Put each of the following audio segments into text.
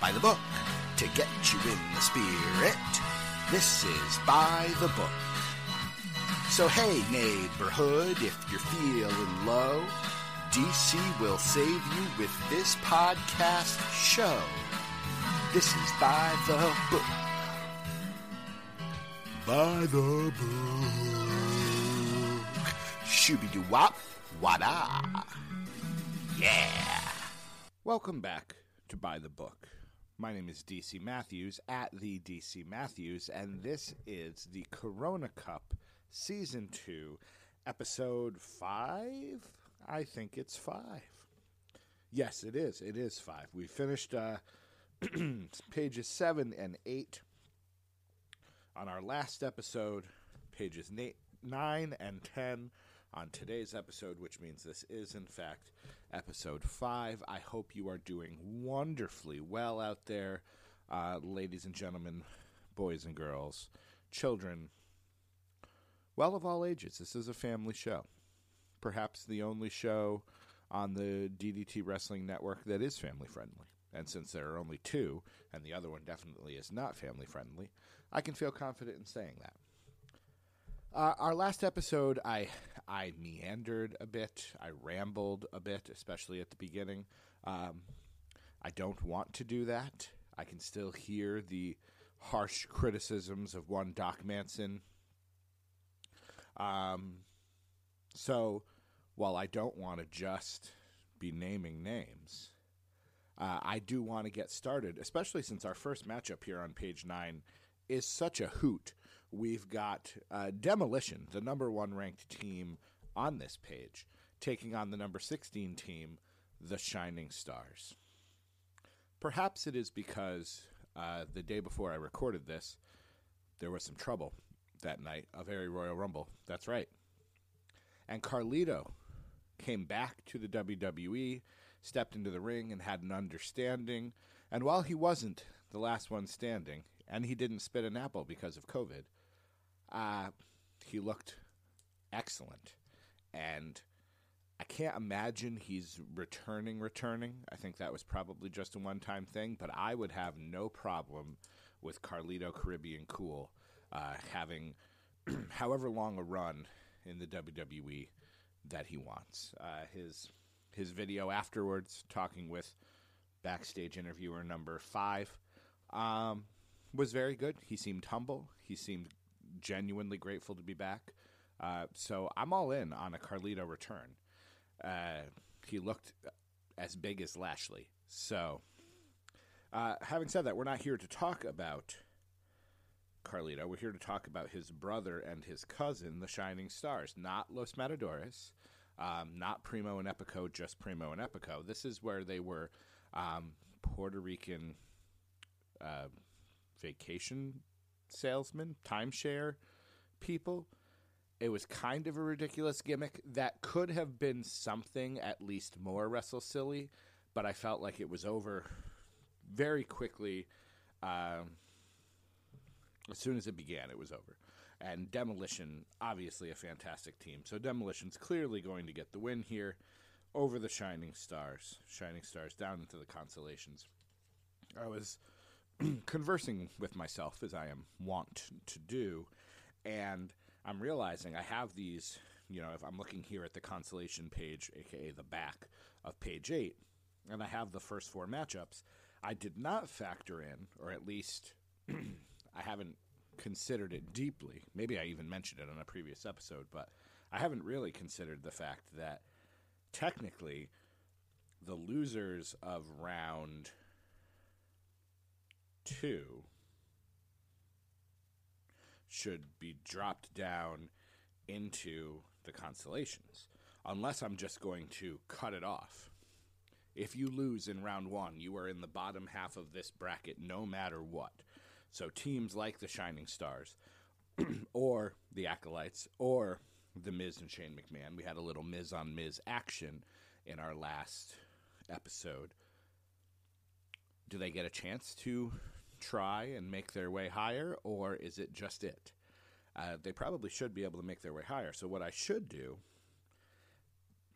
By the book. To get you in the spirit. This is By the Book. So hey, neighborhood, if you're feeling low, DC will save you with this podcast show. This is By the Book. By the Book. Shooby doo wop, wada. Yeah. Welcome back to By the Book. My name is DC Matthews at the DC Matthews, and this is the Corona Cup Season 2, Episode 5? I think it's 5. Yes, it is. It is 5. We finished uh, pages 7 and 8 on our last episode, pages 9 and 10 on today's episode, which means this is, in fact, episode five. I hope you are doing wonderfully well out there, uh, ladies and gentlemen, boys and girls, children, well, of all ages. This is a family show. Perhaps the only show on the DDT Wrestling Network that is family friendly. And since there are only two, and the other one definitely is not family friendly, I can feel confident in saying that. Uh, our last episode, I I meandered a bit, I rambled a bit, especially at the beginning. Um, I don't want to do that. I can still hear the harsh criticisms of one Doc Manson. Um, so while I don't want to just be naming names, uh, I do want to get started, especially since our first matchup here on page nine is such a hoot. We've got uh, Demolition, the number one ranked team on this page, taking on the number 16 team, the Shining Stars. Perhaps it is because uh, the day before I recorded this, there was some trouble that night, a very Royal Rumble. That's right. And Carlito came back to the WWE, stepped into the ring, and had an understanding. And while he wasn't the last one standing, and he didn't spit an apple because of COVID, uh, he looked excellent. And I can't imagine he's returning, returning. I think that was probably just a one time thing, but I would have no problem with Carlito Caribbean Cool uh, having however long a run in the WWE that he wants. Uh, his his video afterwards, talking with backstage interviewer number five, um, was very good. He seemed humble. He seemed genuinely grateful to be back. Uh, so I'm all in on a Carlito return. Uh, he looked as big as Lashley. So, uh, having said that, we're not here to talk about Carlito. We're here to talk about his brother and his cousin, the Shining Stars, not Los Matadores, um, not Primo and Epico, just Primo and Epico. This is where they were um, Puerto Rican uh, vacation salesmen, timeshare people. It was kind of a ridiculous gimmick that could have been something at least more wrestle silly, but I felt like it was over very quickly. Um, as soon as it began, it was over. And Demolition, obviously a fantastic team. So Demolition's clearly going to get the win here over the Shining Stars. Shining Stars down into the constellations. I was conversing with myself as I am wont to do, and I'm realizing I have these. You know, if I'm looking here at the constellation page, aka the back of page eight, and I have the first four matchups, I did not factor in, or at least I haven't considered it deeply. Maybe I even mentioned it on a previous episode, but I haven't really considered the fact that technically the losers of round two should be dropped down into the constellations, unless I'm just going to cut it off If you lose in round one, you are in the bottom half of this bracket no matter what. So teams like the Shining Stars or the Acolytes or the Miz and Shane McMahon, we had a little Miz on Miz action in our last episode. Do they get a chance to try and make their way higher, or is it just it? Uh, they probably should be able to make their way higher. So, what I should do,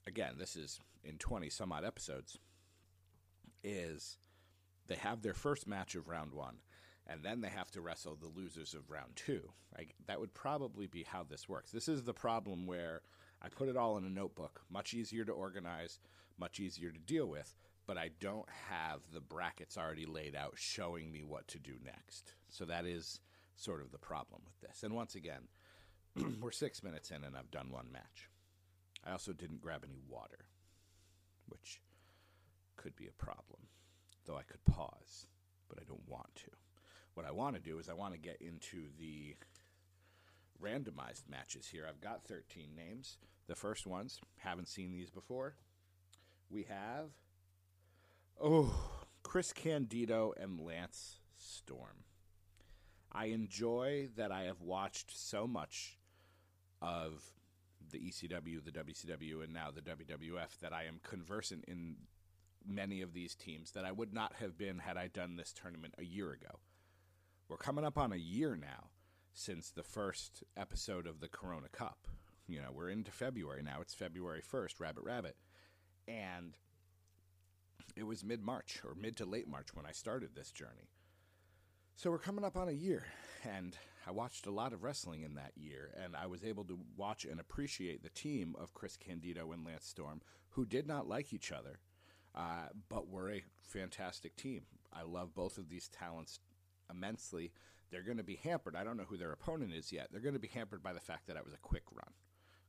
again, this is in 20 some odd episodes, is they have their first match of round one, and then they have to wrestle the losers of round two. I, that would probably be how this works. This is the problem where I put it all in a notebook, much easier to organize, much easier to deal with, but I don't have the brackets already laid out showing me what to do next. So that is sort of the problem with this. And once again, we're six minutes in and I've done one match. I also didn't grab any water, which could be a problem, though I could pause, but I don't want to. What I want to do is I want to get into the randomized matches here. I've got 13 names. The first ones, haven't seen these before. We have, oh, Chris Candido and Lance Storm. I enjoy that I have watched so much of the ECW, the WCW, and now the WWF that I am conversant in many of these teams that I would not have been had I done this tournament a year ago. We're coming up on a year now since the first episode of the Corona Cup. You know, we're into February now. It's February 1st, Rabbit Rabbit. And it was mid March or mid to late March when I started this journey. So we're coming up on a year, and I watched a lot of wrestling in that year, and I was able to watch and appreciate the team of Chris Candido and Lance Storm, who did not like each other, uh, but were a fantastic team. I love both of these talents immensely. They're going to be hampered. I don't know who their opponent is yet. They're going to be hampered by the fact that it was a quick run,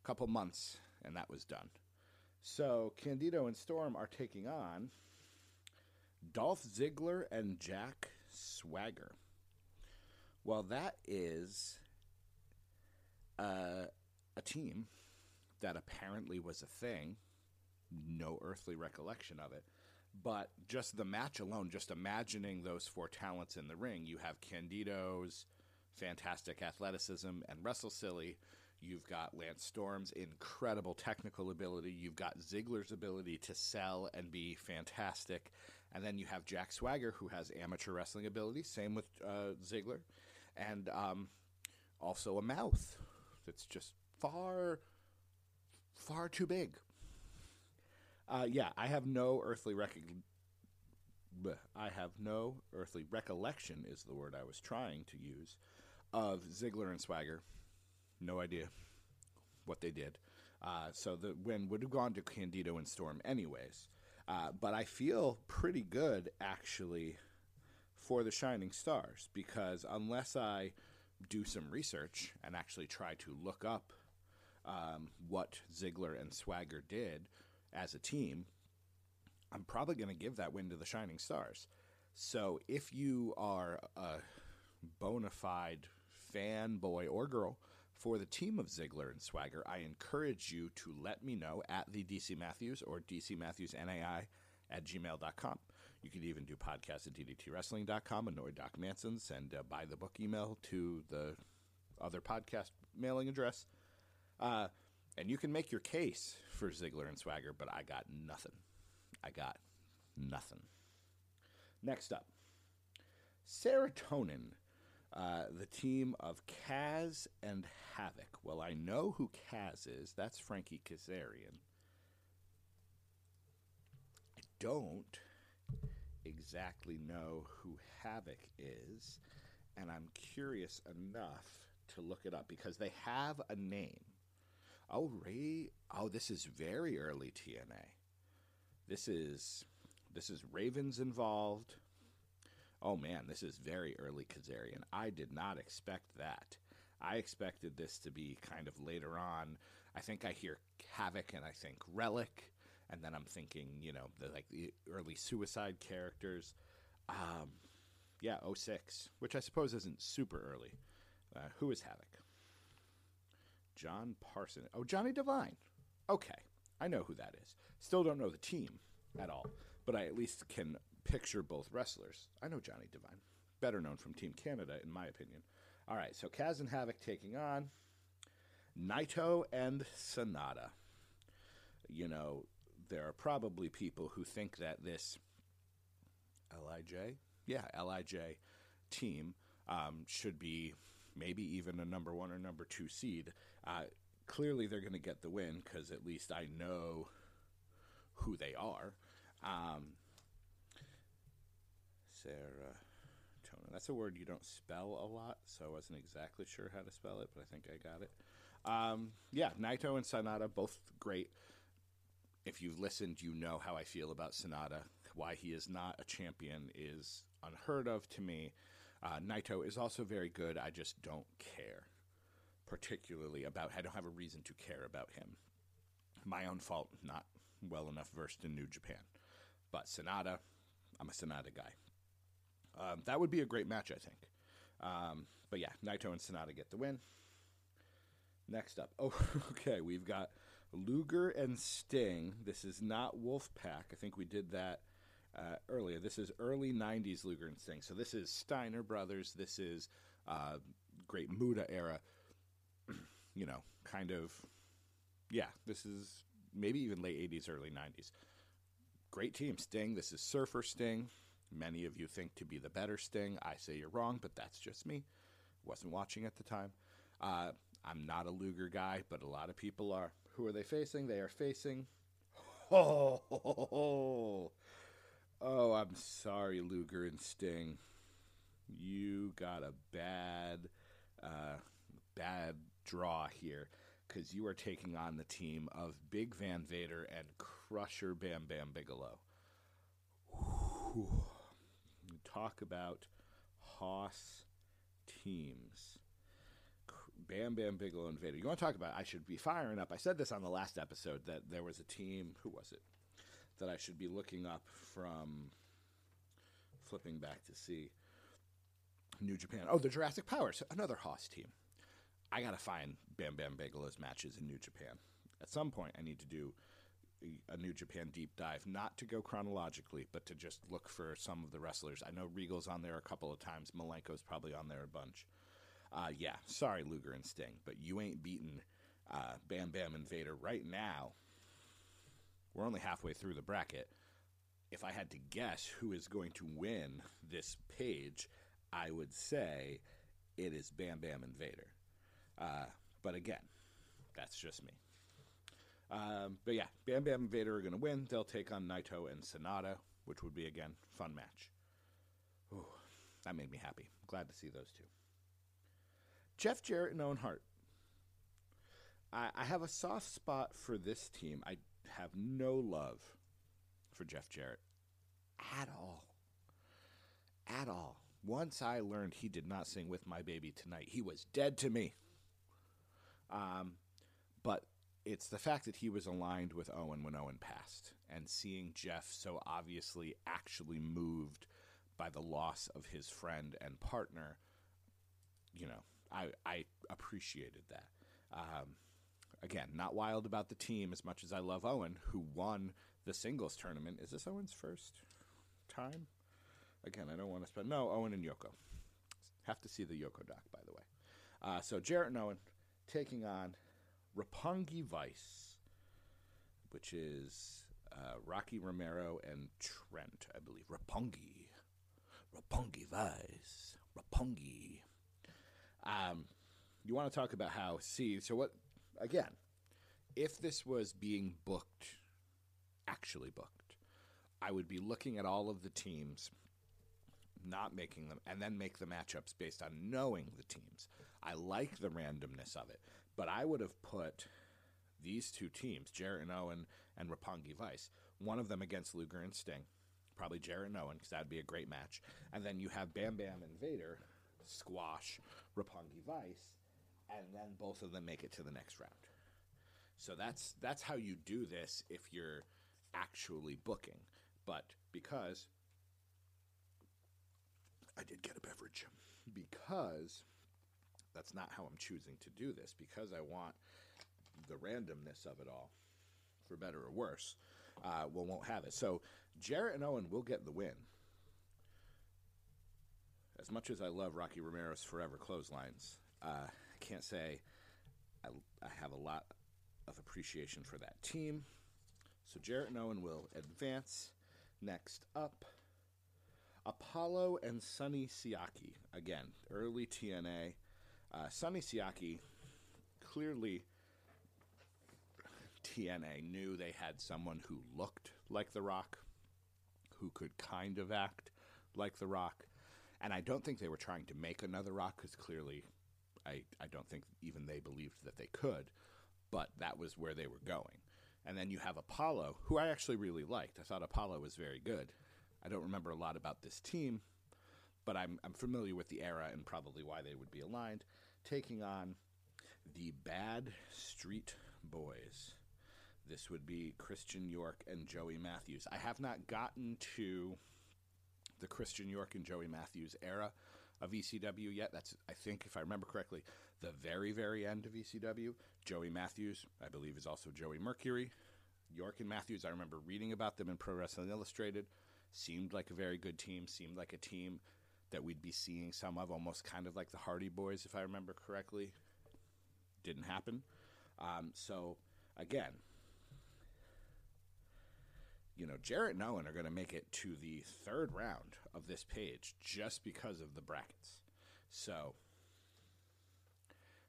a couple months, and that was done. So Candido and Storm are taking on Dolph Ziggler and Jack Swagger. Well, that is uh, a team that apparently was a thing. No earthly recollection of it. But just the match alone, just imagining those four talents in the ring, you have Candido's fantastic athleticism and wrestle silly. You've got Lance Storm's incredible technical ability. You've got Ziggler's ability to sell and be fantastic. And then you have Jack Swagger, who has amateur wrestling ability. Same with uh, Ziggler. And um, also a mouth that's just far, far too big. Uh, yeah, I have no earthly recognition. I have no earthly recollection, is the word I was trying to use, of Ziggler and Swagger. No idea what they did. Uh, so the win would have gone to Candido and Storm, anyways. Uh, but I feel pretty good, actually, for the Shining Stars because unless I do some research and actually try to look up um, what Ziggler and Swagger did as a team, I'm probably going to give that win to the Shining Stars. So if you are a bona fide fanboy or girl for the team of Ziggler and Swagger, I encourage you to let me know at the DC Matthews or DC Matthews NAI at gmail.com. You can even do podcast at DDTWrestling.com, annoy Doc Manson, send a buy the book email to the other podcast mailing address. Uh, and you can make your case for Ziggler and Swagger, but I got nothing. I got nothing. Next up, Serotonin uh, the team of Kaz and Havoc. Well, I know who Kaz is. That's Frankie Kazarian. I don't exactly know who Havoc is, and I'm curious enough to look it up because they have a name. Oh, Ray. Oh, this is very early TNA. This is this is Ravens involved oh man, this is very early Kazarian. I did not expect that. I expected this to be kind of later on. I think I hear Havoc and I think Relic, and then I'm thinking, you know, the like the early Suicide characters. Um, yeah, 06, which I suppose isn't super early. Uh, who is Havoc? John Parson. Oh, Johnny Devine. Okay, I know who that is. Still don't know the team at all. but I at least can picture both wrestlers. I know Johnny Devine, better known from Team Canada, in my opinion. All right, so Kaz and Havoc taking on Naito and Sanada. You know, there are probably people who think that this LIJ, yeah, LIJ team um, should be maybe even a number one or number two seed. Uh, clearly, they're going to get the win because at least I know who they are. Um, Tona. That's a word you don't spell a lot, so I wasn't exactly sure how to spell it, but I think I got it. Um, yeah, Naito and Sanada, both great. If you've listened, you know how I feel about Sanada. Why he is not a champion is unheard of to me. Uh, Naito is also very good. I just don't care particularly about. I don't have a reason to care about him. My own fault, not well enough versed in New Japan. But Sanada, I'm a Sanada guy. Um, that would be a great match, I think. Um, but yeah, Naito and Sanada get the win. Next up, oh, okay, we've got Luger and Sting. This is not Wolfpack. I think we did that uh, earlier. This is early '90s Luger and Sting. So this is Steiner Brothers. This is uh, great Muta era. you know, kind of. Yeah, this is maybe even late '80s, early '90s. Great team, Sting. This is Surfer Sting. Many of you think to be the better Sting. I say you're wrong, but that's just me. Wasn't watching at the time. Uh, I'm not a Luger guy, but a lot of people are. Who are they facing? They are facing. Oh, oh, oh oh, I'm sorry, Luger and Sting. You got a bad, uh, bad draw here because you are taking on the team of Big Van Vader and Crusher Bam Bam Bigelow. Whew. Talk about Hoss teams. Bam Bam Bigelow and Vader. You want to talk about I should be firing up. I said this on the last episode that there was a team, who was it? That I should be looking up from flipping back to see New Japan. Oh, the Jurassic Powers, another Hoss team. I got to find Bam Bam Bigelow's matches in New Japan. At some point, I need to do a New Japan deep dive, not to go chronologically, but to just look for some of the wrestlers. I know Regal's on there a couple of times. Malenko's probably on there a bunch. Uh, yeah, sorry, Luger and Sting, but you ain't beating uh, Bam Bam and Vader right now. We're only halfway through the bracket. If I had to guess who is going to win this page, I would say it is Bam Bam and Vader. Uh, but again, that's just me. Um, but yeah, Bam Bam and Vader are going to win. They'll take on Naito and Sanada, which would be again fun match. Ooh, that made me happy. Glad to see those two. Jeff Jarrett and Owen Hart. I, I have a soft spot for this team. I have no love for Jeff Jarrett at all. At all. Once I learned he did not sing with my baby tonight, he was dead to me. Um, but it's the fact that he was aligned with Owen when Owen passed, and seeing Jeff so obviously actually moved by the loss of his friend and partner. You know, I I appreciated that. Um, again, not wild about the team as much as I love Owen, who won the singles tournament. Is this Owen's first time? Again, I don't want to spend. No, Owen and Yoko. Have to see the Yoko doc, by the way. Uh, so Jarrett and Owen taking on Roppongi Vice, which is uh, Rocky Romero and Trent, I believe. Roppongi. Roppongi Vice. Roppongi. Um, you want to talk about how, see, so what, again, if this was being booked, actually booked, I would be looking at all of the teams, not making them, and then make the matchups based on knowing the teams. I like the randomness of it, but I would have put these two teams, Jarrett and Owen and Roppongi Vice, one of them against Luger and Sting, probably Jarrett and Owen, because that'd be a great match. And then you have Bam Bam and Vader squash Roppongi Vice, and then both of them make it to the next round. So that's that's how you do this if you're actually booking. But because I did get a beverage, because that's not how I'm choosing to do this, because I want the randomness of it all, for better or worse. uh, well, won't have it. So Jarrett and Owen will get the win. As much as I love Rocky Romero's Forever Clotheslines, uh, I can't say I, I have a lot of appreciation for that team. So Jarrett and Owen will advance. Next up, Apollo and Sonny Siaki. Again, early TNA. Uh, Sonny Siaki clearly TNA knew they had someone who looked like The Rock, who could kind of act like The Rock. And I don't think they were trying to make another Rock because clearly I, I don't think even they believed that they could, but that was where they were going. And then you have Apollo, who I actually really liked. I thought Apollo was very good. I don't remember a lot about this team, but I'm, I'm familiar with the era and probably why they would be aligned, taking on the Bad Street Boys. This would be Christian York and Joey Matthews. I have not gotten to the Christian York and Joey Matthews era of ECW yet. That's, I think, if I remember correctly, the very, very end of ECW. Joey Matthews, I believe, is also Joey Mercury. York and Matthews, I remember reading about them in Pro Wrestling Illustrated. Seemed like a very good team, seemed like a team that we'd be seeing some of, almost kind of like the Hardy Boys, if I remember correctly. Didn't happen. Um, so, again, you know, Jarrett and Owen are going to make it to the third round of this page just because of the brackets. So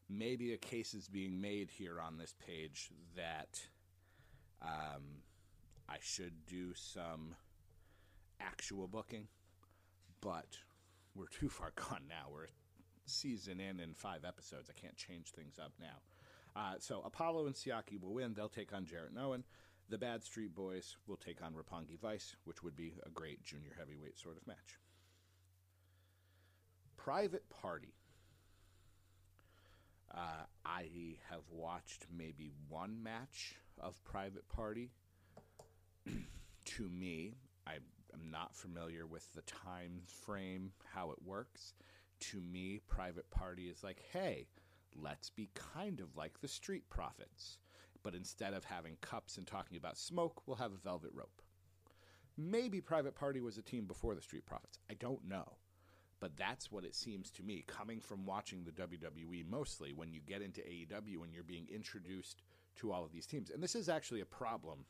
maybe a case is being made here on this page that um, I should do some actual booking, but we're too far gone now. We're season in in five episodes. I can't change things up now. Uh, so Apollo and Siaki will win. They'll take on Jarrett and Owen. The Bad Street Boys will take on Roppongi Vice, which would be a great junior heavyweight sort of match. Private Party. Uh, I have watched maybe one match of Private Party. to me, I am not familiar with the time frame, how it works. To me, Private Party is like, hey, let's be kind of like the Street Profits but instead of having cups and talking about smoke, we'll have a velvet rope. Maybe Private Party was a team before the Street Profits. I don't know. But that's what it seems to me, coming from watching the WWE mostly, when you get into AEW and you're being introduced to all of these teams. And this is actually a problem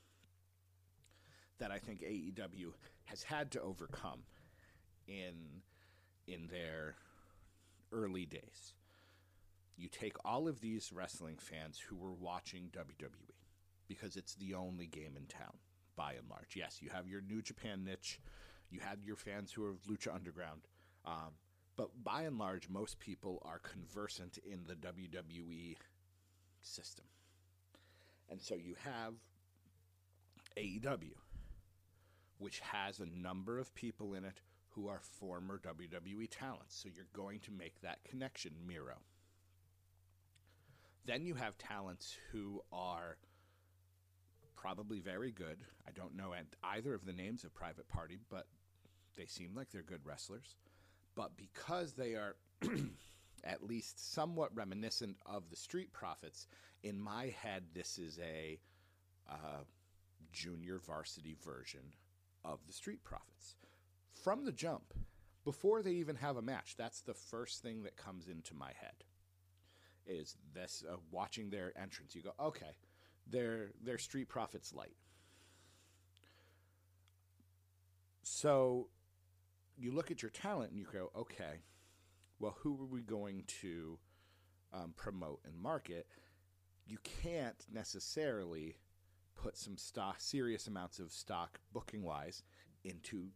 that I think AEW has had to overcome in in their early days you take all of these wrestling fans who were watching WWE because it's the only game in town by and large. Yes, you have your New Japan niche, you had your fans who are Lucha Underground, um, but by and large, most people are conversant in the WWE system. And so you have AEW, which has a number of people in it who are former WWE talents. So you're going to make that connection, Miro. Then you have talents who are probably very good. I don't know either of the names of Private Party, but they seem like they're good wrestlers. But because they are at least somewhat reminiscent of the Street Profits, in my head, this is a uh, junior varsity version of the Street Profits. From the jump, before they even have a match, that's the first thing that comes into my head is this uh, watching their entrance. You go, okay, they're they're street profits light. So you look at your talent and you go, okay, well, who are we going to um, promote and market? You can't necessarily put some stock, serious amounts of stock, booking wise, into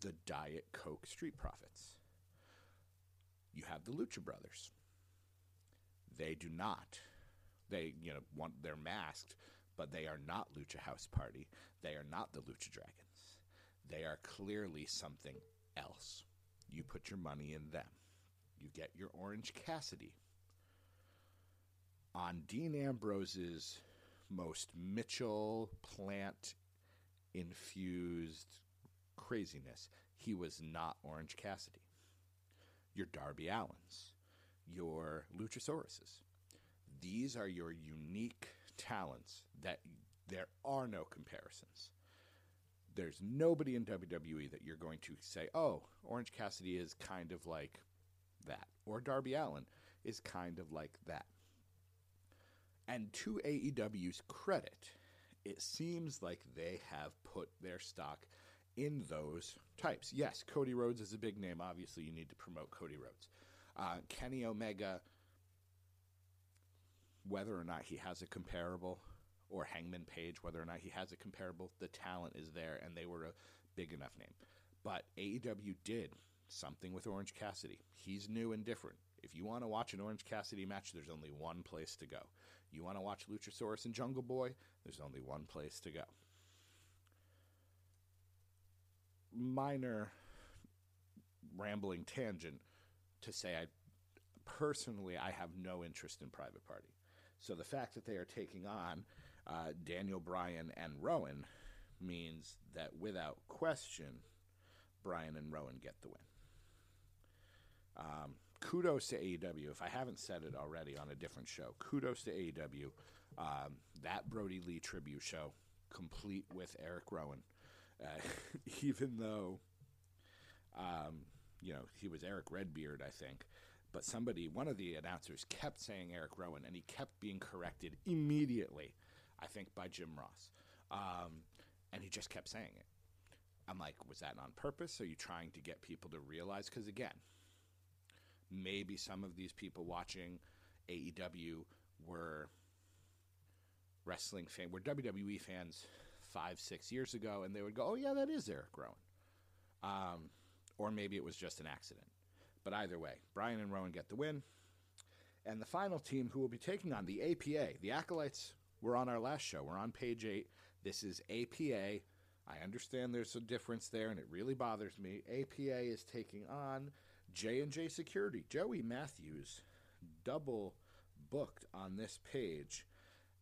the Diet Coke Street Profits. You have the Lucha Brothers they do not. They, you know, want they're masked, but they are not Lucha House Party. They are not the Lucha Dragons. They are clearly something else. You put your money in them. You get your Orange Cassidy. On Dean Ambrose's most Mitchell plant infused craziness, he was not Orange Cassidy. Your Darby Allins, your Luchasauruses. These are your unique talents that There are no comparisons. There's nobody in WWE that you're going to say, oh, Orange Cassidy is kind of like that, or Darby Allin is kind of like that. And to AEW's credit, it seems like they have put their stock in those types. Yes, Cody Rhodes is a big name. Obviously, you need to promote Cody Rhodes. Uh, Kenny Omega, whether or not he has a comparable, or Hangman Page, whether or not he has a comparable, the talent is there, and they were a big enough name. But AEW did something with Orange Cassidy. He's new and different. If you want to watch an Orange Cassidy match, there's only one place to go. You want to watch Luchasaurus and Jungle Boy, there's only one place to go. Minor rambling tangent to say I personally I have no interest in Private Party. So the fact that they are taking on uh, Daniel Bryan and Rowan means that without question, Bryan and Rowan get the win. Um, kudos to AEW. If I haven't said it already on a different show, kudos to AEW. Um, that Brodie Lee tribute show, complete with Eric Rowan. Uh, even though, um, you know, he was Eric Redbeard, I think, but somebody, one of the announcers, kept saying Eric Rowan, and he kept being corrected immediately. I think by Jim Ross, um, and he just kept saying it. I'm like, was that on purpose? Are you trying to get people to realize? Because again, maybe some of these people watching AEW were wrestling fan, were WWE fans five, six years ago, and they would go, "Oh yeah, that is Eric Rowan," um, or maybe it was just an accident. But either way, Bryan and Rowan get the win, and the final team who will be taking on the APA, the Acolytes, were on our last show. We're on page eight. This is APA. I understand there's a difference there, and it really bothers me. APA is taking on J and J Security. Joey Matthews double booked on this page,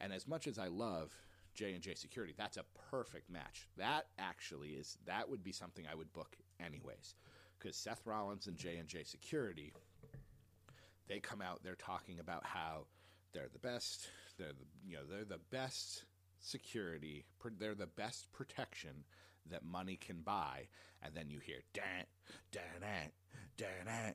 and as much as I love J and J Security, that's a perfect match. That actually is that would be something I would book anyways, because Seth Rollins and J and J Security, they come out, they're talking about how they're the best, they're the you know they're the best security, they're the best protection that money can buy, and then you hear dan dan dan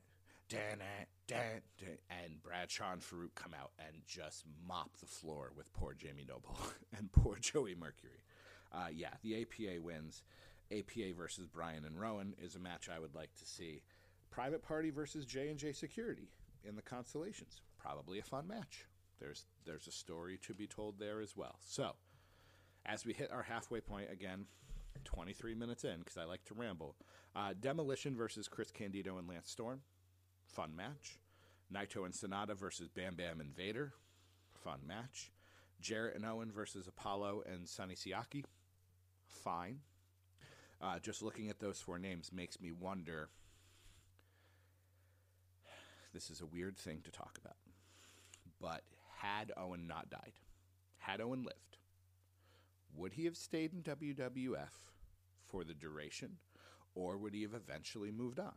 dan dan and Bradshaw and Faarooq come out and just mop the floor with poor Jamie Noble and poor Joey Mercury. Uh, yeah, the APA wins. APA versus Bryan and Rowan is a match I would like to see. Private Party versus J and J Security in the Constellations, probably a fun match. There's there's a story to be told there as well. So, as we hit our halfway point again, 23 minutes in because I like to ramble. Uh, Demolition versus Chris Candido and Lance Storm, fun match. Naito and Sanada versus Bam Bam and Vader, fun match. Jarrett and Owen versus Apollo and Sonny Siaki, fine. Uh, just looking at those four names makes me wonder. This is a weird thing to talk about, but had Owen not died, had Owen lived, would he have stayed in WWF for the duration, or would he have eventually moved on?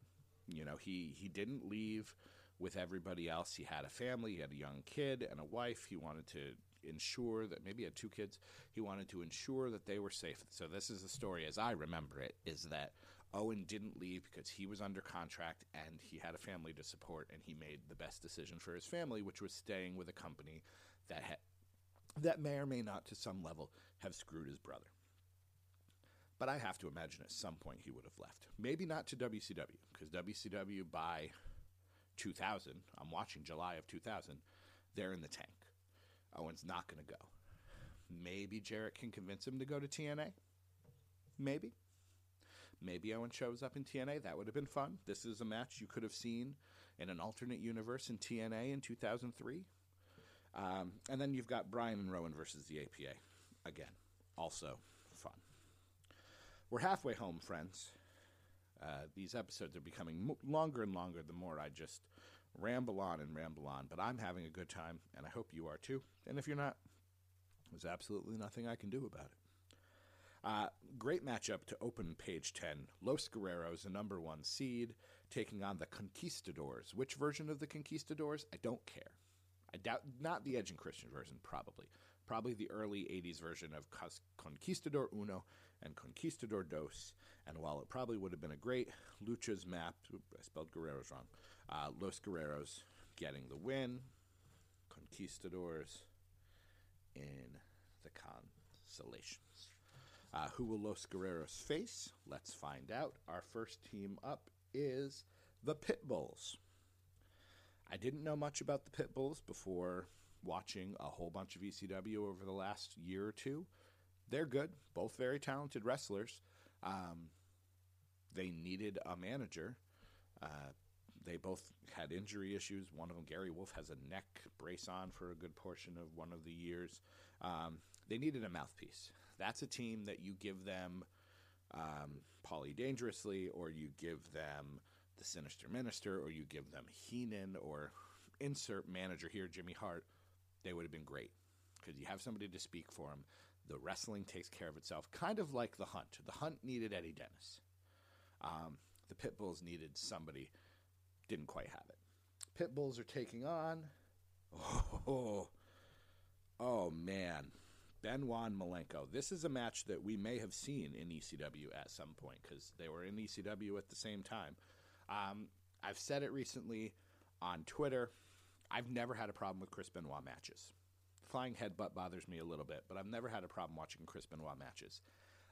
You know, he, he didn't leave with everybody else. He had a family, he had a young kid and a wife. He wanted to ensure that maybe he had two kids. He wanted to ensure that they were safe. So this is the story as I remember it is that Owen didn't leave because he was under contract and he had a family to support and he made the best decision for his family which was staying with a company that that may or may not to some level have screwed his brother. But I have to imagine at some point he would have left. Maybe not to WCW because WCW by 2000, I'm watching July of 2000, they're in the tank. Owen's not going to go. Maybe Jarrett can convince him to go to TNA. Maybe. Maybe Owen shows up in TNA. That would have been fun. This is a match you could have seen in an alternate universe in TNA in 2003. Um, and then you've got Bryan and Rowan versus the APA. Again, also fun. We're halfway home, friends. Uh, these episodes are becoming longer and longer the more I just ramble on and ramble on. But I'm having a good time, and I hope you are too. And if you're not, there's absolutely nothing I can do about it. Uh, great matchup to open page 10. Los Guerreros, the number one seed, taking on the Conquistadors. Which version of the Conquistadors? I don't care. I doubt, not the Edge and Christian version, probably, probably the early 80s version of Conquistador Uno and Conquistador Dos. And while it probably would have been a great Luchas map, I spelled Guerreros wrong, uh, Los Guerreros getting the win, Conquistadors in the consolations. Uh, who will Los Guerreros face? Let's find out. Our first team up is the Pitbulls. I didn't know much about the Pitbulls before watching a whole bunch of ECW over the last year or two. They're good, both very talented wrestlers. Um, they needed a manager. Uh, they both had injury issues. One of them, Gary Wolf, has a neck brace on for a good portion of one of the years. Um, they needed a mouthpiece. That's a team that you give them um, Paulie Dangerously, or you give them the Sinister Minister, or you give them Heenan, or insert manager here, Jimmy Hart. They would have been great because you have somebody to speak for them. The wrestling takes care of itself, kind of like the Hunt. The Hunt needed Eddie Dennis. Um, the Pitbulls needed somebody, didn't quite have it. Pitbulls are taking on. Oh, oh man. Benoit and Malenko. This is a match that we may have seen in ECW at some point because they were in ECW at the same time. Um, I've said it recently on Twitter. I've never had a problem with Chris Benoit matches. Flying headbutt bothers me a little bit, but I've never had a problem watching Chris Benoit matches.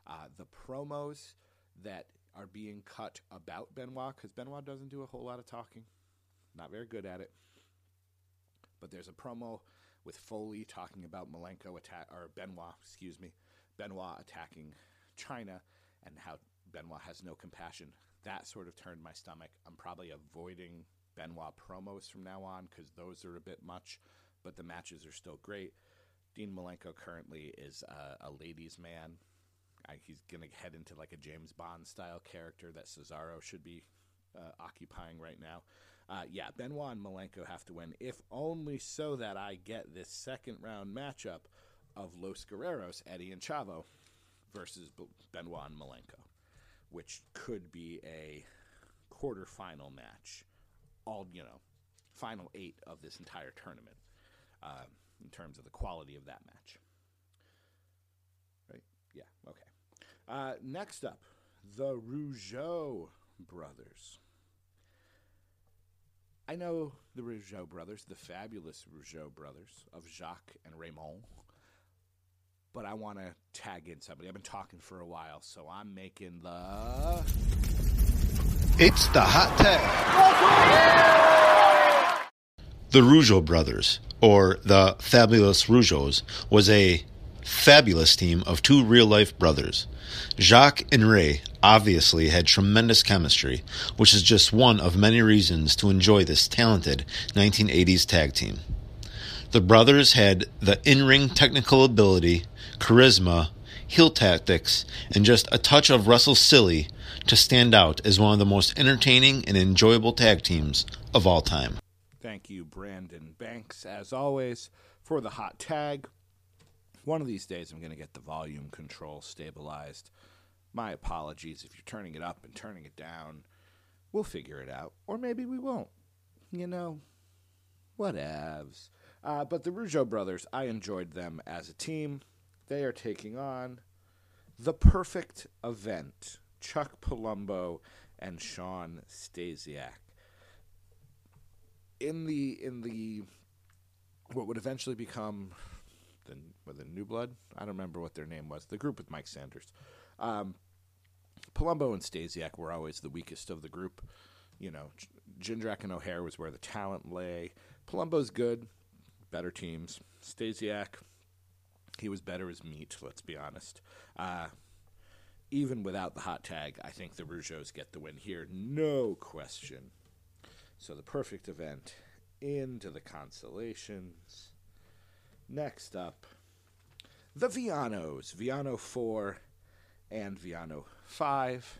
Uh, the promos that are being cut about Benoit, because Benoit doesn't do a whole lot of talking, not very good at it. But there's a promo with Foley talking about Malenko attack or Benoit, excuse me, Benoit attacking Chyna and how Benoit has no compassion. That sort of turned my stomach. I'm probably avoiding Benoit promos from now on because those are a bit much, but the matches are still great. Dean Malenko currently is a, a ladies' man. I, he's going to head into like a James Bond style character that Cesaro should be uh, occupying right now. Uh, yeah, Benoit and Malenko have to win, if only so that I get this second round matchup of Los Guerreros, Eddie and Chavo, versus Benoit and Malenko, which could be a quarterfinal match. All you know, final eight of this entire tournament uh, in terms of the quality of that match. Right? Yeah. Okay. Uh, next up, the Rougeau brothers. I know the Rougeau brothers, the fabulous Rougeau brothers of Jacques and Raymond, but I want to tag in somebody. I've been talking for a while, so I'm making the. It's the hot tag. The Rougeau brothers, or the Fabulous Rougeaus, was a fabulous team of two real life brothers. Jacques and Ray obviously had tremendous chemistry, which is just one of many reasons to enjoy this talented 1980s tag team. The brothers had the in ring technical ability, charisma, heel tactics, and just a touch of wrestle silly to stand out as one of the most entertaining and enjoyable tag teams of all time. Thank you, Brandon Banks, as always, for the hot tag. One of these days, I'm going to get the volume control stabilized. My apologies if you're turning it up and turning it down. We'll figure it out. Or maybe we won't. You know, whatevs. Uh, but the Rougeau brothers, I enjoyed them as a team. They are taking on the perfect event Chuck Palumbo and Shawn Stasiak. In the in the what would eventually become the the New Blood. I don't remember what their name was. The group with Mike Sanders. Um, Palumbo and Stasiak were always the weakest of the group. You know, Jindrak and O'Hare was where the talent lay. Palumbo's good, better teams. Stasiak, he was better as meat. Let's be honest. Uh, even without the hot tag, I think the Rougeaus get the win here, no question. So the perfect event into the consolations. Next up, the Villanos, Villano 4 and Villano 5,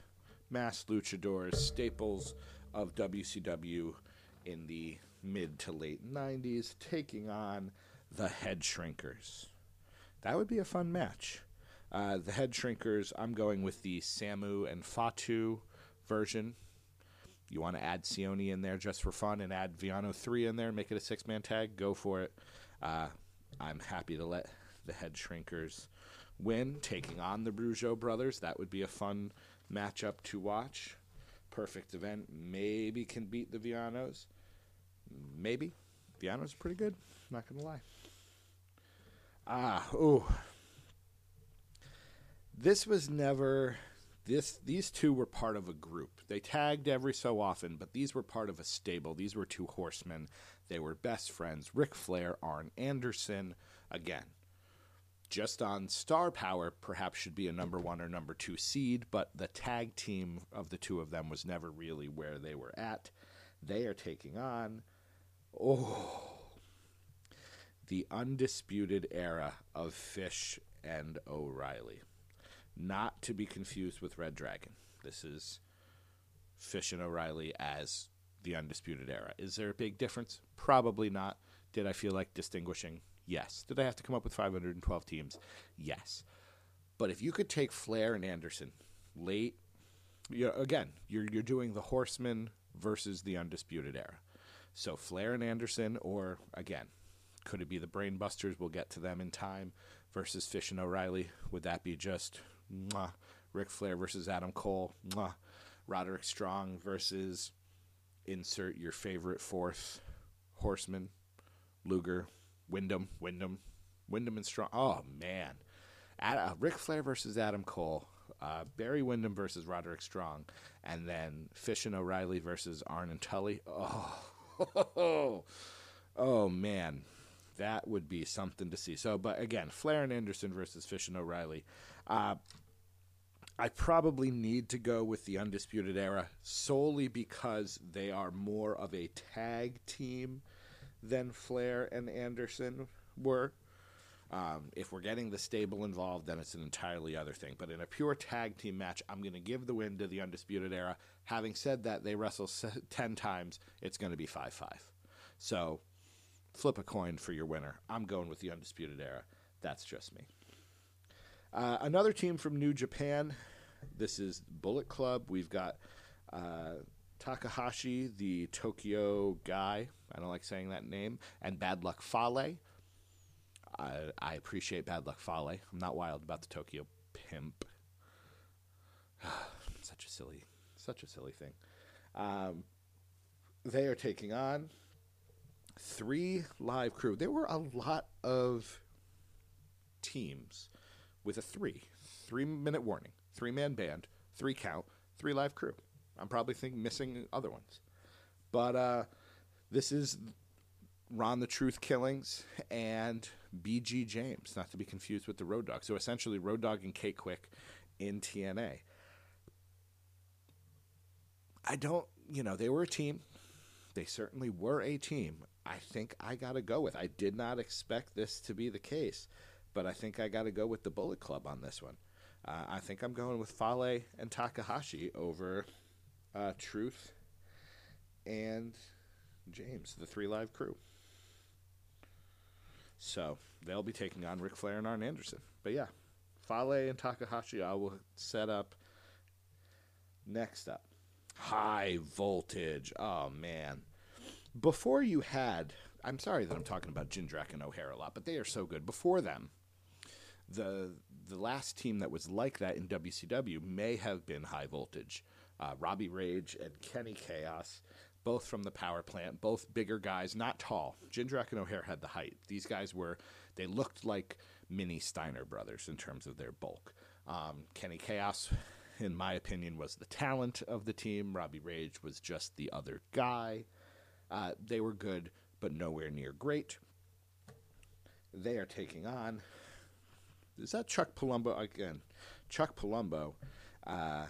mass luchadors, staples of WCW in the mid to late 90s, taking on the Head Shrinkers. That would be a fun match. Uh, the Head Shrinkers, I'm going with the Samu and Fatu version. You want to add Sione in there just for fun and add Villano 3 in there make it a six man tag? Go for it. Uh, I'm happy to let the Head Shrinkers win, taking on the Brujo brothers. That would be a fun matchup to watch. Perfect event. Maybe can beat the Villanos. Maybe. Villanos are pretty good. Not going to lie. Ah, oh. This was never this these two were part of a group. They tagged every so often, but these were part of a stable. These were two horsemen. They were best friends. Ric Flair, Arn Anderson, again. Just on star power, perhaps should be a number one or number two seed, but the tag team of the two of them was never really where they were at. They are taking on, oh, the undisputed era of Fish and O'Reilly not to be confused with Red Dragon. This is Fish and O'Reilly as the Undisputed Era. Is there a big difference? Probably not. Did I feel like distinguishing? Yes. Did I have to come up with 512 teams? Yes. But if you could take Flair and Anderson late, you again, you're you're doing the Horsemen versus the Undisputed Era. So Flair and Anderson, or again, could it be the Brainbusters? We'll get to them in time. Versus Fish and O'Reilly. Would that be just Mwah. Ric Flair versus Adam Cole. Mwah. Roderick Strong versus insert your favorite fourth horseman. Luger, Windham, Windham, Windham and Strong. Oh man, Ad, uh, Ric Flair versus Adam Cole. Uh, Barry Windham versus Roderick Strong, and then Fish and O'Reilly versus Arn and Tully. Oh, oh man, that would be something to see. So, but again, Flair and Anderson versus Fish and O'Reilly. Uh, I probably need to go with the Undisputed Era solely because they are more of a tag team than Flair and Anderson were. Um, if we're getting the stable involved, then it's an entirely other thing. But in a pure tag team match, I'm going to give the win to the Undisputed Era. Having said that, they wrestle 10 times, it's going to be 5 5. So flip a coin for your winner. I'm going with the Undisputed Era. That's just me. Uh, another team from New Japan. This is Bullet Club. We've got uh, Takahashi, the Tokyo guy. I don't like saying that name. And Bad Luck Fale. I, I appreciate Bad Luck Fale. I'm not wild about the Tokyo pimp. such a silly, such a silly thing. Um, they are taking on three live crew. There were a lot of teams with a three, three minute warning, three man band, three count, three live crew. I'm probably thinking missing other ones, but uh, this is Ron the Truth Killings and BG James, not to be confused with the Road Dog. So essentially, Road Dog and K-Kwik in TNA. I don't, you know, they were a team. They certainly were a team. I think I got to go with. I did not expect this to be the case but I think I got to go with the Bullet Club on this one. Uh, I think I'm going with Fale and Takahashi over uh, Truth and James, the three live crew. So they'll be taking on Ric Flair and Arn Anderson. But yeah, Fale and Takahashi, I will set up next up. High voltage. Oh, man. Before you had, I'm sorry that I'm talking about Jindrak and O'Haire a lot, but they are so good. Before them, the the last team that was like that in WCW may have been High Voltage. Uh, Robbie Rage and Kenny Kaos, both from the power plant, both bigger guys, not tall. Jindrak and O'Haire had the height. These guys were, they looked like mini Steiner brothers in terms of their bulk. Um, Kenny Kaos, in my opinion, was the talent of the team. Robbie Rage was just the other guy. Uh, they were good, but nowhere near great. They are taking on is that Chuck Palumbo again? Chuck Palumbo, uh,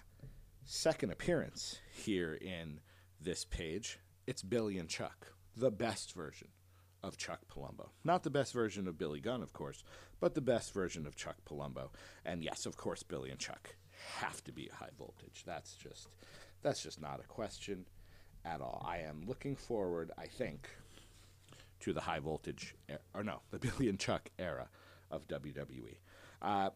second appearance here in this page. It's Billy and Chuck, the best version of Chuck Palumbo. Not the best version of Billy Gunn, of course, but the best version of Chuck Palumbo. And yes, of course, Billy and Chuck have to be high voltage. That's just that's just not a question at all. I am looking forward, I think, to the high voltage or no, the Billy and Chuck era of WWE. Uh,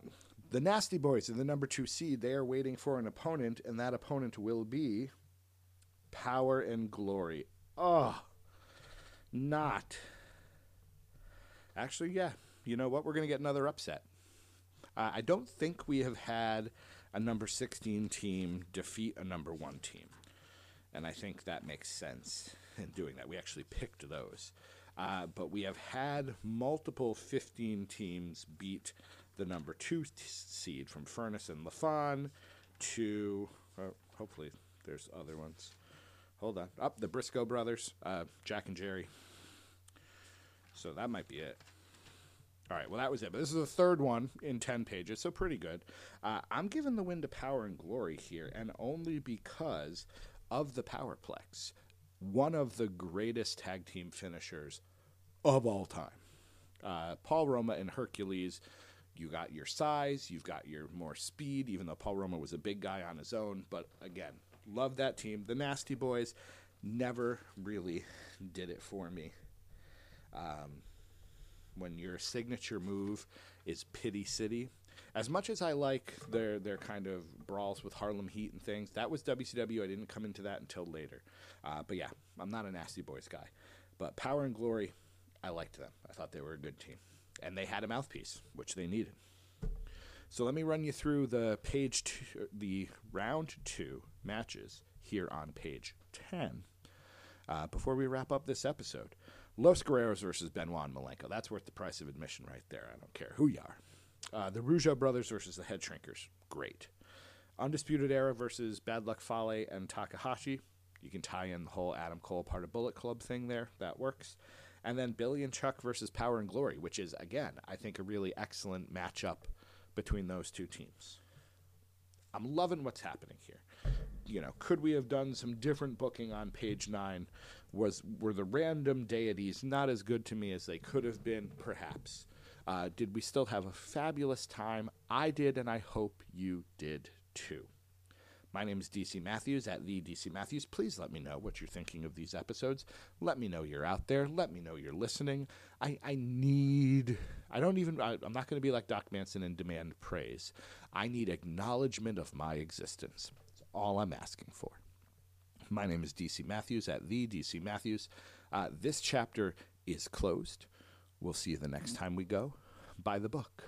the Nasty Boys in the number two seed, they are waiting for an opponent, and that opponent will be Power and Glory. Oh, not. Actually, yeah, you know what? We're going to get another upset. Uh, I don't think we have had a number 16 team defeat a number one team. And I think that makes sense in doing that. We actually picked those. Uh, but we have had multiple 15 teams beat the number two t- seed from Furnas and LaFon to, uh, hopefully, there's other ones. Hold on. Up the Brisco brothers, uh, Jack and Jerry. So that might be it. All right, well, that was it. But this is the third one in 10 pages, so pretty good. Uh, I'm giving the win to Power and Glory here, and only because of the Powerplex. One of the greatest tag team finishers of all time. Uh, Paul Roma and Hercules, you got your size, you've got your more speed, even though Paul Roma was a big guy on his own. But again, love that team. The Nasty Boys never really did it for me. Um, when your signature move is Pity City. As much as I like their their kind of brawls with Harlem Heat and things, that was WCW. I didn't come into that until later. Uh, but yeah, I'm not a Nasty Boys guy. But Power and Glory, I liked them. I thought they were a good team, and they had a mouthpiece, which they needed. So let me run you through the page two, the round two matches here on page ten. Uh, before we wrap up this episode, Los Guerreros versus Benoit and Malenko. That's worth the price of admission right there. I don't care who you are. Uh, the Rougeau brothers versus the Head Shrinkers. Great. Undisputed Era versus Bad Luck Fale and Takahashi. You can tie in the whole Adam Cole part of Bullet Club thing there. That works. And then Billy and Chuck versus Power and Glory, which is, again, I think a really excellent matchup between those two teams. I'm loving what's happening here. You know, could we have done some different booking on page nine? Was were the random deities not as good to me as they could have been? Perhaps. Uh, did we still have a fabulous time? I did, and I hope you did too. My name is DC Matthews at the DC Matthews. Please let me know what you're thinking of these episodes. Let me know you're out there. Let me know you're listening. I, I need, I don't even, I, I'm not going to be like Doc Manson and demand praise. I need acknowledgement of my existence. That's all I'm asking for. My name is DC Matthews at the DC Matthews. Uh, this chapter is closed. We'll see you the next time we go by the book.